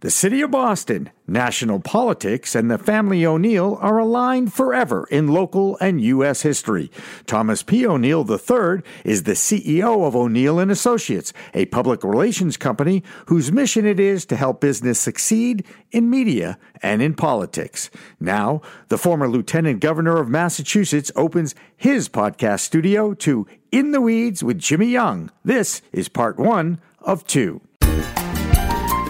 The city of Boston, national politics, and the family O'Neill are aligned forever in local and U.S. history. Thomas P. O'Neill III is the CEO of O'Neill and Associates, a public relations company whose mission it is to help business succeed in media and in politics. Now, the former lieutenant governor of Massachusetts opens his podcast studio to In the Weeds with Jimmy Young. This is part one of two.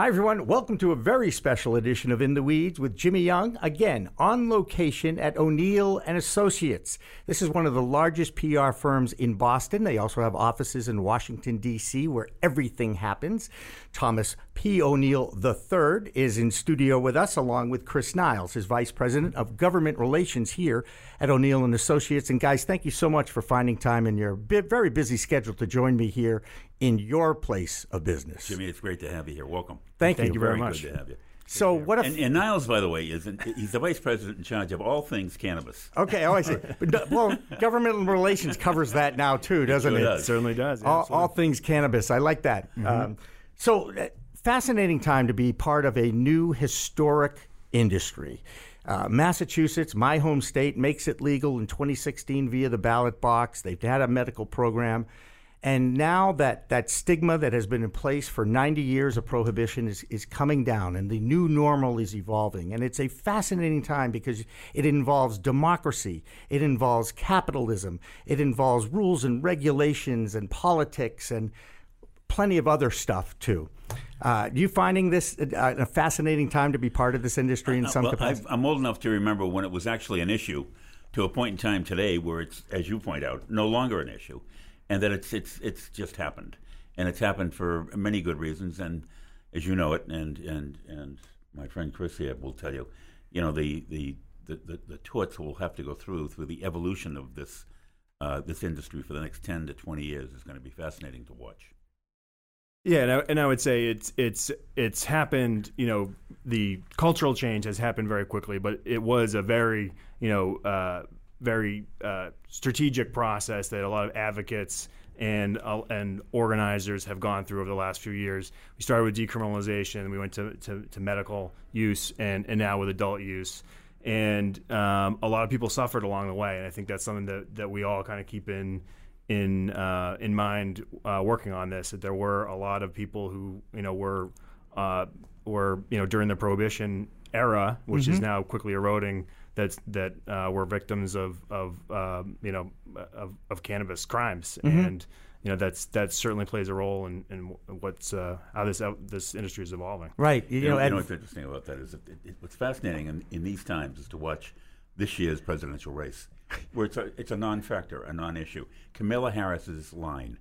Hi, everyone. Welcome to a very special edition of In the Weeds with Jimmy Young, again on location at O'Neill and Associates. This is one of the largest PR firms in Boston. They also have offices in Washington, D.C., where everything happens. Thomas P. O'Neill III is in studio with us, along with Chris Niles, his Vice President of Government Relations here at O'Neill and Associates. And guys, thank you so much for finding time in your very busy schedule to join me here in your place of business. Jimmy, it's great to have you here. Welcome. Thank, Thank you. you very, very much. Good to have you. So what if? And, and Niles, by the way, is an, he's the vice president in charge of all things cannabis. okay, oh, I see. But, well, government relations covers that now too, doesn't sure it? does. Certainly does. yeah, all, all things cannabis. I like that. Um, so, uh, fascinating time to be part of a new historic industry. Uh, Massachusetts, my home state, makes it legal in 2016 via the ballot box. They've had a medical program. And now that, that stigma that has been in place for 90 years of prohibition is, is coming down, and the new normal is evolving. And it's a fascinating time because it involves democracy, it involves capitalism, it involves rules and regulations and politics and plenty of other stuff too. Uh, you finding this uh, a fascinating time to be part of this industry in some well, capacity? I've, I'm old enough to remember when it was actually an issue to a point in time today where it's, as you point out, no longer an issue, and that it's, it's, it's just happened. And it's happened for many good reasons. And as you know it, and, and, and my friend Chris here will tell you, you know, the, the, the, the, the torch will have to go through through the evolution of this, uh, this industry for the next 10 to 20 years is going to be fascinating to watch. Yeah, and I, and I would say it's it's it's happened. You know, the cultural change has happened very quickly, but it was a very you know uh, very uh, strategic process that a lot of advocates and uh, and organizers have gone through over the last few years. We started with decriminalization, we went to, to, to medical use, and and now with adult use. And um, a lot of people suffered along the way, and I think that's something that, that we all kind of keep in in uh, in mind uh, working on this. That there were a lot of people who you know were uh, were you know during the prohibition era, which is now quickly eroding. That's that uh, were victims of of um, you know of, of cannabis crimes, and you know that's that certainly plays a role in, in what's uh, how this out, this industry is evolving. right. You, You know, know, you and know what's interesting about that is that it, it, what's fascinating in, in these times is to watch this year's presidential race, where it's a, it's a non-factor, a non-issue. Kamala Harris's line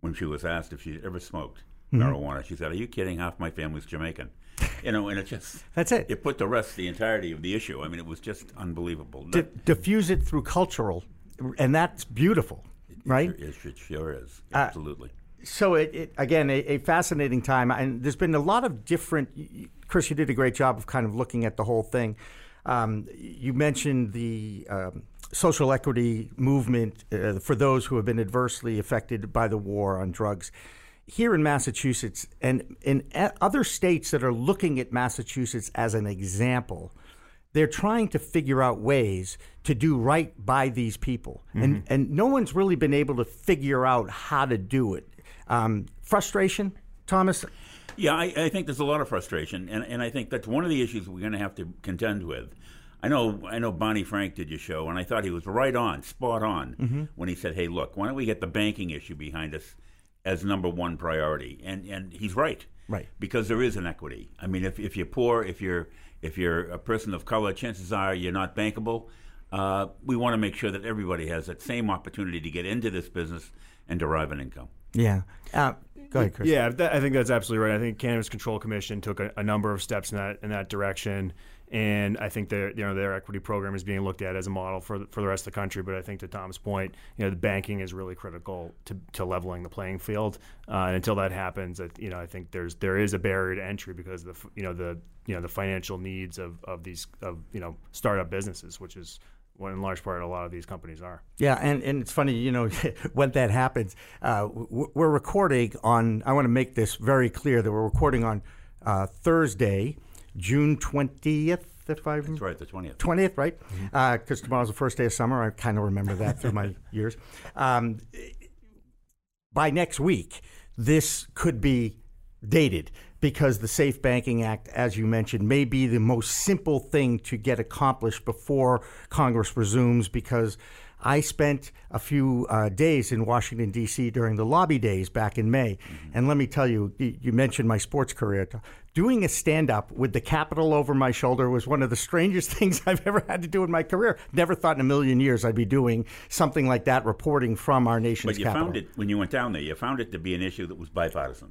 when she was asked if she'd ever smoked Mm-hmm. marijuana, she said, "Are you kidding? Half my family's Jamaican." You know, and it just That's it. It put to rest the entirety of the issue. I mean, it was just unbelievable. di- diffuse it through cultural, and that's beautiful, right? Uh, It, it sure is. Absolutely. So it, it again a, a fascinating time, and there's been a lot of different. Chris, you did a great job of kind of looking at the whole thing. Um, you mentioned the um, social equity movement uh, for those who have been adversely affected by the war on drugs. Here in Massachusetts and in other states that are looking at Massachusetts as an example, they're trying to figure out ways to do right by these people, and and no one's really been able to figure out how to do it. Um, frustration, Thomas. Yeah, I, I think there's a lot of frustration, and, and I think that's one of the issues we're going to have to contend with. I know, I know. Barney Frank did your show, and I thought he was right on, spot on, when he said, "Hey, look, why don't we get the banking issue behind us as number one priority?" And and he's right, Right. because there is inequity. I mean, if, if you're poor, if you're if you're a person of color, chances are you're not bankable. Uh, we want to make sure that everybody has that same opportunity to get into this business and derive an income. Yeah. Uh, go ahead, Chris. Yeah, I think that's absolutely right. I think Cannabis Control Commission took a, a number of steps in that in that direction, and I think their you know their equity program is being looked at as a model for the, for the rest of the country. But I think to Tom's point, you know, the banking is really critical to, to leveling the playing field. Uh, and until that happens, I, you know, I think there's there is a barrier to entry because of the you know the you know the financial needs of, of these of you know startup businesses, which is what in large part a lot of these companies are. Yeah, and, and it's funny, you know, when that happens, uh, we're recording on, I want to make this very clear that we're recording on uh, Thursday, June 20th, if I That's right, the twentieth. 20th, right? Because tomorrow's the first day of summer. I kind of remember that through my years. Um, by next week, this could be dated because the Safe Banking Act, as you mentioned, may be the most simple thing to get accomplished before Congress resumes because. I spent a few uh, days in Washington, D.C. during the lobby days back in May. And let me tell you, you mentioned my sports career. Doing a stand up with the Capitol over my shoulder was one of the strangest things I've ever had to do in my career. Never thought in a million years I'd be doing something like that, reporting from our nation's capital. But you capital. found it when you went down there. You found it to be an issue that was bipartisan.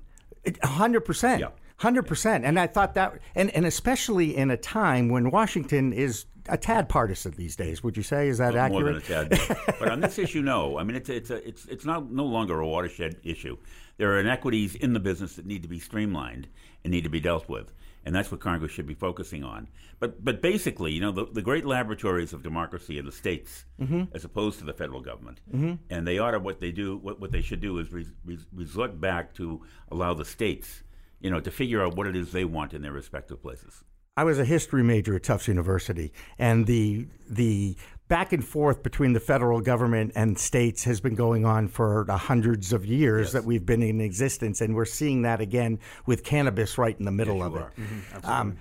Hundred percent. Hundred percent. And I thought that and, and especially in a time when Washington is a tad partisan these days, would you say? Is that More than a tad. bit. but on this issue, no. I mean, it's it's a, it's it's not no longer a watershed issue. There are inequities in the business that need to be streamlined and need to be dealt with, and that's what Congress should be focusing on. But but basically, you know, the, the great laboratories of democracy are the states, mm-hmm. as opposed to the federal government, mm-hmm. and they ought to what they do what, what they should do is re, re, resort back to allow the states, you know, to figure out what it is they want in their respective places. I was a history major at Tufts University, and the the back and forth between the federal government and states has been going on for the hundreds of years that we've been in existence, and we're seeing that again with cannabis right in the middle Yes, of it. are. Um,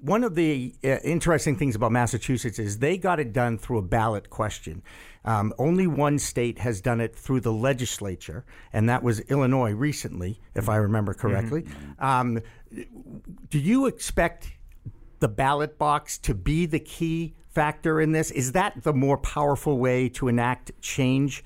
one of the uh, interesting things about Massachusetts is they got it done through a ballot question. Um, only one state has done it through the legislature, and that was Illinois recently, if I remember correctly. Um, do you expect the ballot box to be the key factor in this? Is that the more powerful way to enact change?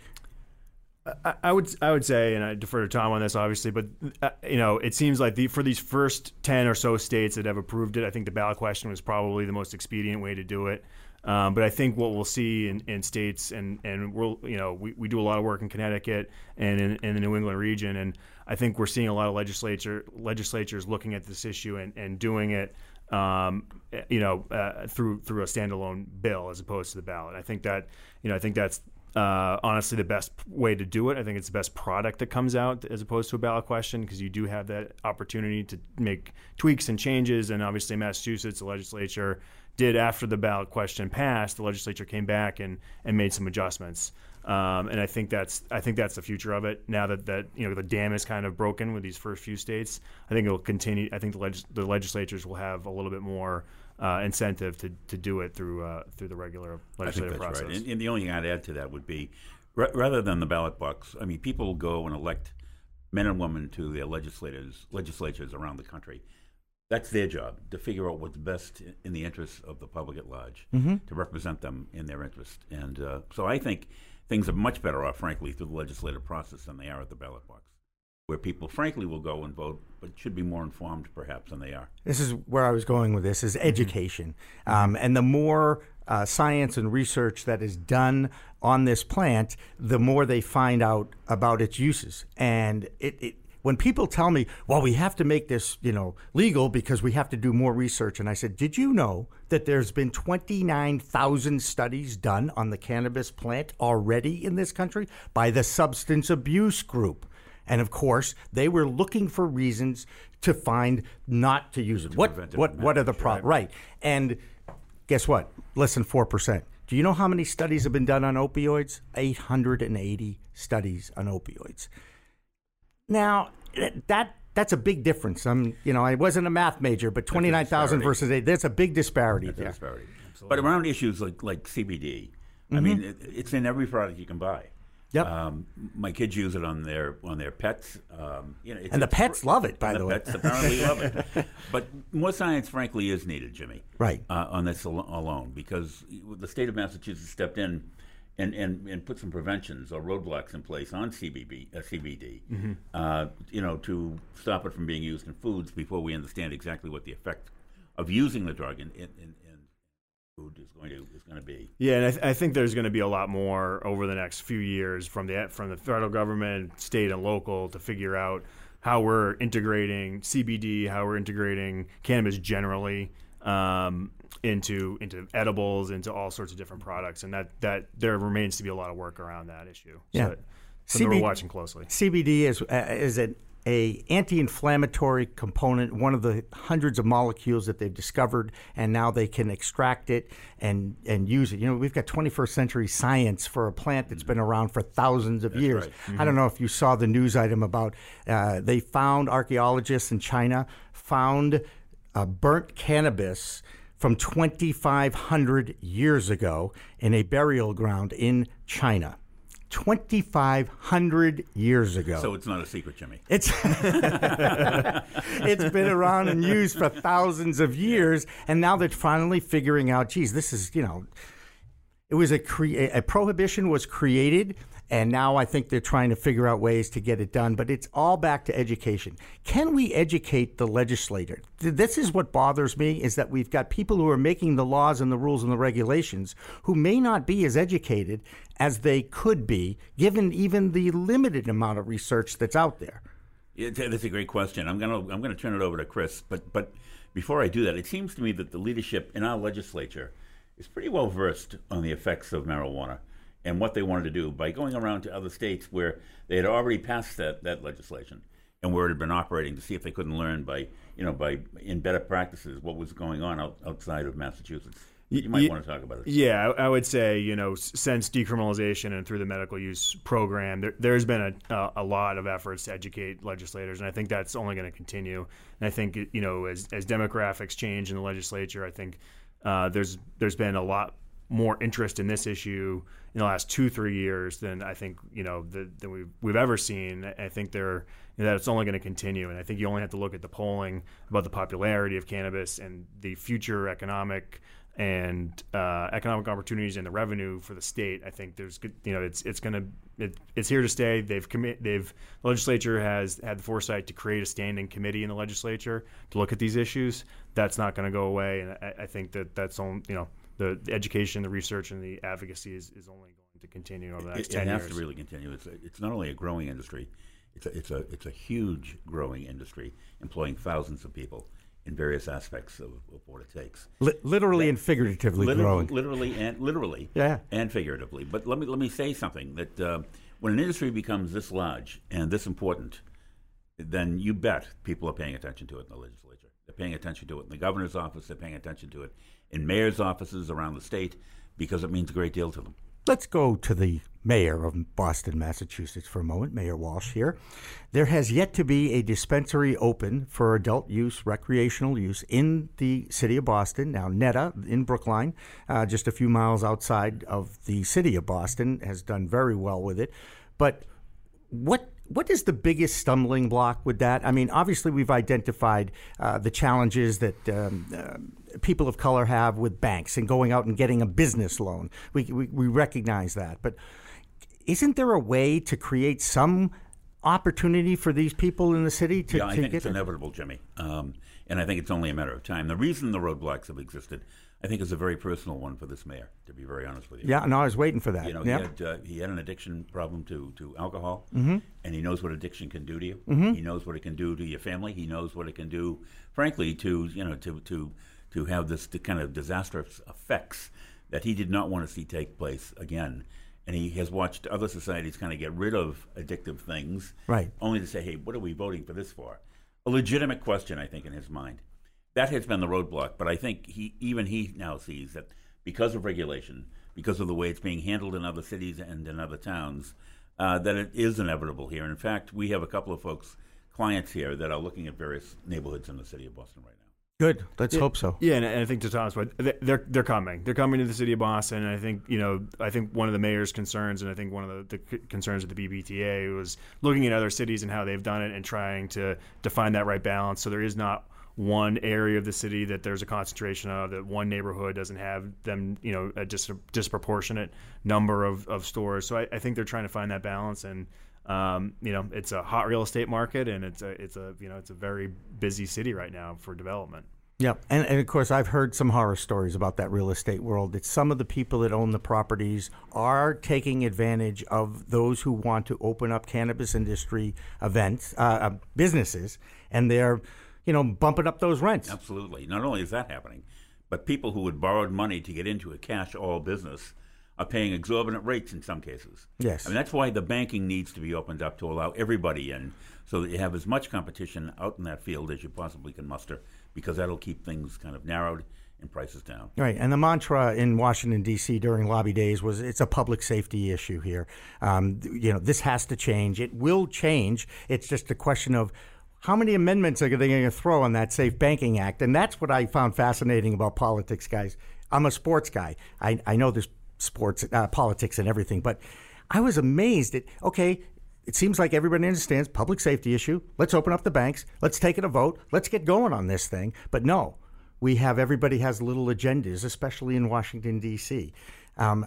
I, I would I would say, and I defer to Tom on this, obviously, but uh, you know, it seems like the, for these first ten or so states that have approved it, I think the ballot question was probably the most expedient way to do it. Um, but I think what we'll see in, in states, and and we'll you know we, we do a lot of work in Connecticut and in, in the New England region, and I think we're seeing a lot of legislature legislatures looking at this issue and, and doing it um, you know, uh, through through a standalone bill as opposed to the ballot. I think that you know, I think that's uh, honestly the best way to do it. I think it's the best product that comes out as opposed to a ballot question because you do have that opportunity to make tweaks and changes. And obviously, Massachusetts, legislature did after the ballot question passed. The legislature came back and and made some adjustments. Um, and I think that's I think that's the future of it. Now that that you know the dam is kind of broken with these first few states, I think it will continue. I think the, legis- the legislatures will have a little bit more uh, incentive to, to do it through uh, through the regular I think legislative that's process. right. And, and the only thing I'd add to that would be, ra- rather than the ballot box, I mean, people go and elect men and women to their legislators, legislatures around the country. That's their job to figure out what's best in the interests of the public at large, to represent them in their interest. And uh, so I think things are much better off, frankly, through the legislative process than they are at the ballot box, where people, frankly, will go and vote, but should be more informed, perhaps, than they are. This is where I was going with this: is education, um, and the more uh, science and research that is done on this plant, the more they find out about its uses. And it, it when people tell me, "Well, we have to make this, you know, legal because we have to do more research," and I said, "Did you know that there's been 29,000 studies done on the cannabis plant already in this country by the Substance Abuse Group?" And of course, they were looking for reasons to find not to use it. what it what what are the problems? Right. And Guess what? Less than 4%. Do you know how many studies have been done on opioids? 880 studies on opioids. Now, that that's a big difference. I'm, you know, I wasn't a math major, but 29,000 versus 8, that's a big disparity That's a there. disparity. But around issues like like CBD, I Mm-hmm. mean, it, it's in every product you can buy. Yep. Um, my kids use it on their on their pets. Um, you know, it's, And the it's- pets love it, by and the way. pets apparently love it. But more science, frankly, is needed, Jimmy. Right. Uh, on this al- alone, because the state of Massachusetts stepped in and, and, and put some preventions or roadblocks in place on CBD, uh, CBD Mm-hmm. uh, you know, to stop it from being used in foods before we understand exactly what the effect of using the drug in, in, in, in food is going to is going to be. Yeah, and I, th- I think there's going to be a lot more over the next few years from the from the federal government, state, and local to figure out how we're integrating CBD, how we're integrating cannabis generally um, into into edibles, into all sorts of different products, and that that there remains to be a lot of work around that issue. Yeah. so, something we're watching closely. CBD is uh, is an a anti-inflammatory component, one of the hundreds of molecules that they've discovered, and now they can extract it and and use it. You know, we've got 21st century science for a plant that's been around for thousands of years. right. I don't know if you saw the news item about uh, they found archaeologists in China found uh, burnt cannabis from 2,500 years ago in a burial ground in China. 2,500 years ago. So it's not a secret, Jimmy. It's it's been around and used for thousands of years, and now they're finally figuring out. Geez, this is you know, it was a cre- a prohibition was created, and now I think they're trying to figure out ways to get it done. But it's all back to education. Can we educate the legislator? This is what bothers me: is that we've got people who are making the laws and the rules and the regulations who may not be as educated as they could be, given even the limited amount of research that's out there. That's a great question. I'm gonna I'm gonna turn it over to Chris, but but before I do that, it seems to me that the leadership in our legislature is pretty well versed on the effects of marijuana and what they wanted to do by going around to other states where they had already passed that, that legislation and where it had been operating to see if they couldn't learn by you know by in better practices what was going on out, outside of Massachusetts. You might want to talk about it. Yeah, I, I would say you know since decriminalization and through the medical use program, there, there's been a, a, a lot of efforts to educate legislators, and I think that's only going to continue. And I think you know as as demographics change in the legislature, I think uh, there's there's been a lot more interest in this issue in the last two three years than I think you know the, than we've we've ever seen. I think they're that it's only going to continue, and I think you only have to look at the polling about the popularity of cannabis and the future economic and uh, economic opportunities and the revenue for the state. I think there's you know, it's it's going to it, it's here to stay. They've commit they've the legislature has had the foresight to create a standing committee in the legislature to look at these issues. That's not going to go away, and I, I think that that's on you know the, the education, the research, and the advocacy is, is only going to continue over the next It, it ten has years. to really continue. It's, a, it's not only a growing industry; it's a, it's a it's a huge growing industry, employing thousands of people in various aspects of, of what it takes. Li- literally and figuratively Literally, growing. literally and literally, Yeah. and figuratively. But let me let me say something that uh, when an industry becomes this large and this important, then you bet people are paying attention to it in the legislature. They're paying attention to it in the governor's office. They're paying attention to it in mayor's offices around the state because it means a great deal to them. Let's go to the mayor of Boston, Massachusetts for a moment, Mayor Walsh here. There has yet to be a dispensary open for adult use, recreational use in the city of Boston. Now, NETA in Brookline, uh, just a few miles outside of the city of Boston, has done very well with it. But what what is the biggest stumbling block with that? I mean, obviously we've identified uh, the challenges that um, uh, people of color have with banks and going out and getting a business loan. We, we we recognize that, but isn't there a way to create some opportunity for these people in the city to, yeah, I to think it's inevitable, Jimmy. Um, and I think it's only a matter of time. The reason the roadblocks have existed, I think, is a very personal one for this mayor, to be very honest with you. Yeah, no, I was waiting for that. You know, he, had, uh, he had an addiction problem to, to alcohol, Mm-hmm. and he knows what addiction can do to you. He knows what it can do to your family. He knows what it can do, frankly, to you know to to to have this kind of disastrous effects that he did not want to see take place again. And he has watched other societies kind of get rid of addictive things, Right. Only to say, "Hey, what are we voting for this for?" A legitimate question, I think, in his mind. that has been the roadblock. But I think he, even he now sees that because of regulation, because of the way it's being handled in other cities and in other towns, uh, that it is inevitable here. And in fact, we have a couple of folks, clients here, that are looking at various neighborhoods in the city of Boston right now. Good. Let's hope so. Yeah, and, and I think to Tom's point, they- they're they're coming. They're coming to the city of Boston. And I think you know, I think one of the mayor's concerns, and I think one of the, the concerns of the BBTA was looking at other cities and how they've done it, and trying to define that right balance. So there is not one area of the city that there's a concentration of that one neighborhood doesn't have them you know a dis- disproportionate number of, of stores so I, I think they're trying to find that balance and um, you know it's a hot real estate market and it's a it's a you know it's a very busy city right now for development Yeah, and, and of course, I've heard some horror stories about that real estate world. That some of the people that own the properties are taking advantage of those who want to open up cannabis industry events, uh, uh, businesses, and they're, you know, bumping up those rents. Absolutely. Not only is that happening, but people who had borrowed money to get into a cash all business are paying exorbitant rates in some cases. Yes. I mean, that's why the banking needs to be opened up to allow everybody in so that you have as much competition out in that field as you possibly can muster because that'll keep things kind of narrowed and prices down. Right, and the mantra in Washington D.C. during lobby days was it's a public safety issue here. Um, you know, this has to change. It will change. It's just a question of how many amendments are they going to throw on that Safe Banking Act, and that's what I found fascinating about politics, guys. I'm a sports guy. I, I know there's sports, uh, politics, and everything, but I was amazed at okay. It seems like everybody understands public safety issue. Let's open up the banks. Let's take it a vote. Let's get going on this thing. But no, we have everybody has little agendas, especially in Washington D.C. Um,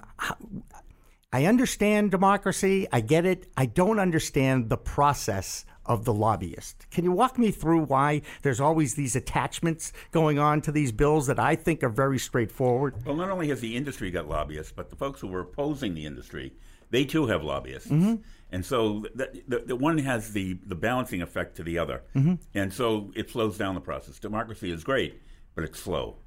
I understand democracy. I get it. I don't understand the process of the lobbyist. Can you walk me through why there's always these attachments going on to these bills that I think are very straightforward? Well, not only has the industry got lobbyists, but the folks who were opposing the industry, they too have lobbyists. Mm-hmm. And so the, the, the one has the, the balancing effect to the other. Mm-hmm. And so it slows down the process. Democracy is great, but it's slow.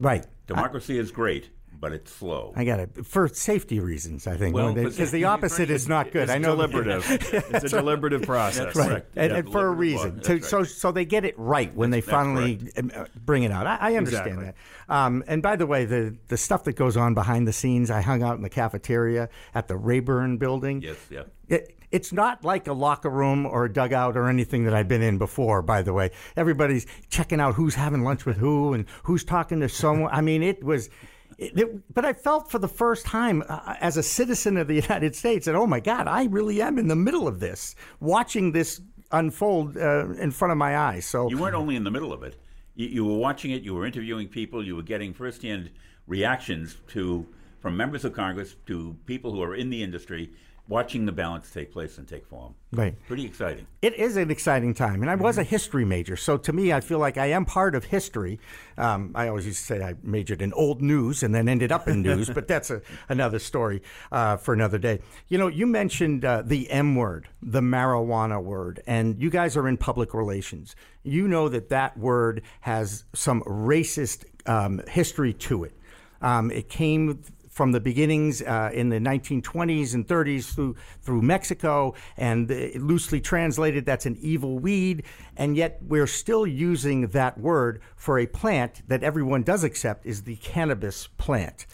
Right. Democracy is great, but it's slow. I got it for safety reasons. I think Well, for because the opposite is not good. it's I know deliberative it's a deliberative process Right. Right, and, Yeah, and for a reason. law. So, That's so, so they get it right when they finally um, uh, bring it out. I, I understand Exactly. that. Um, and by the way, the the stuff that goes on behind the scenes, I hung out in the cafeteria at the Rayburn building. Yes, yeah. It, it's not like a locker room or a dugout or anything that I've been in before, by the way. Everybody's checking out who's having lunch with who and who's talking to someone. I mean, it was. It, it- but I felt for the first time uh, as a citizen of the United States that, oh my God, I really am in the middle of this, watching this unfold uh, in front of my eyes. So, You weren't only in the middle of it. You, you were watching it. You were interviewing people. You were getting firsthand reactions to from members of Congress to people who are in the industry, watching the balance take place and take form. right. Pretty exciting. It is an exciting time, and I was a history major, so to me, I feel like I am part of history. Um, I always used to say I majored in old news and then ended up in news, but that's a, another story uh, for another day. You know, you mentioned uh, the M word, the marijuana word, and you guys are in public relations. You know that that word has some racist um, history to it. Um, it came from the beginnings uh, in the 1920s and 30s through through Mexico, and loosely translated, that's an evil weed. And yet, we're still using that word for a plant that everyone does accept is the cannabis plant.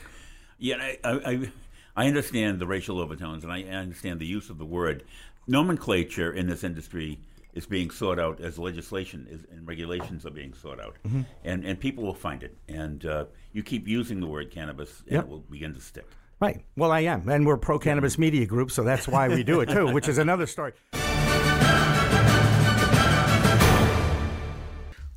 Yeah, I, I- I understand the racial overtones, and I understand the use of the word. Nomenclature in this industry is being sought out as legislation is, and regulations are being sought out, and and people will find it. And uh, you keep using the word cannabis, and Yep. it will begin to stick. Right. Well, I am, and we're pro cannabis media group, so that's why we do it too, which is another story.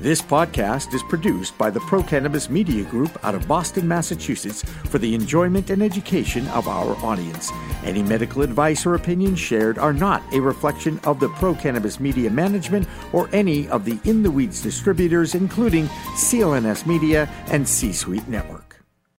This podcast is produced by the Pro Cannabis Media Group out of Boston, Massachusetts, for the enjoyment and education of our audience. Any medical advice or opinions shared are not a reflection of the Pro Cannabis Media Management or any of the In the Weeds distributors, including CLNS Media and C Suite Network.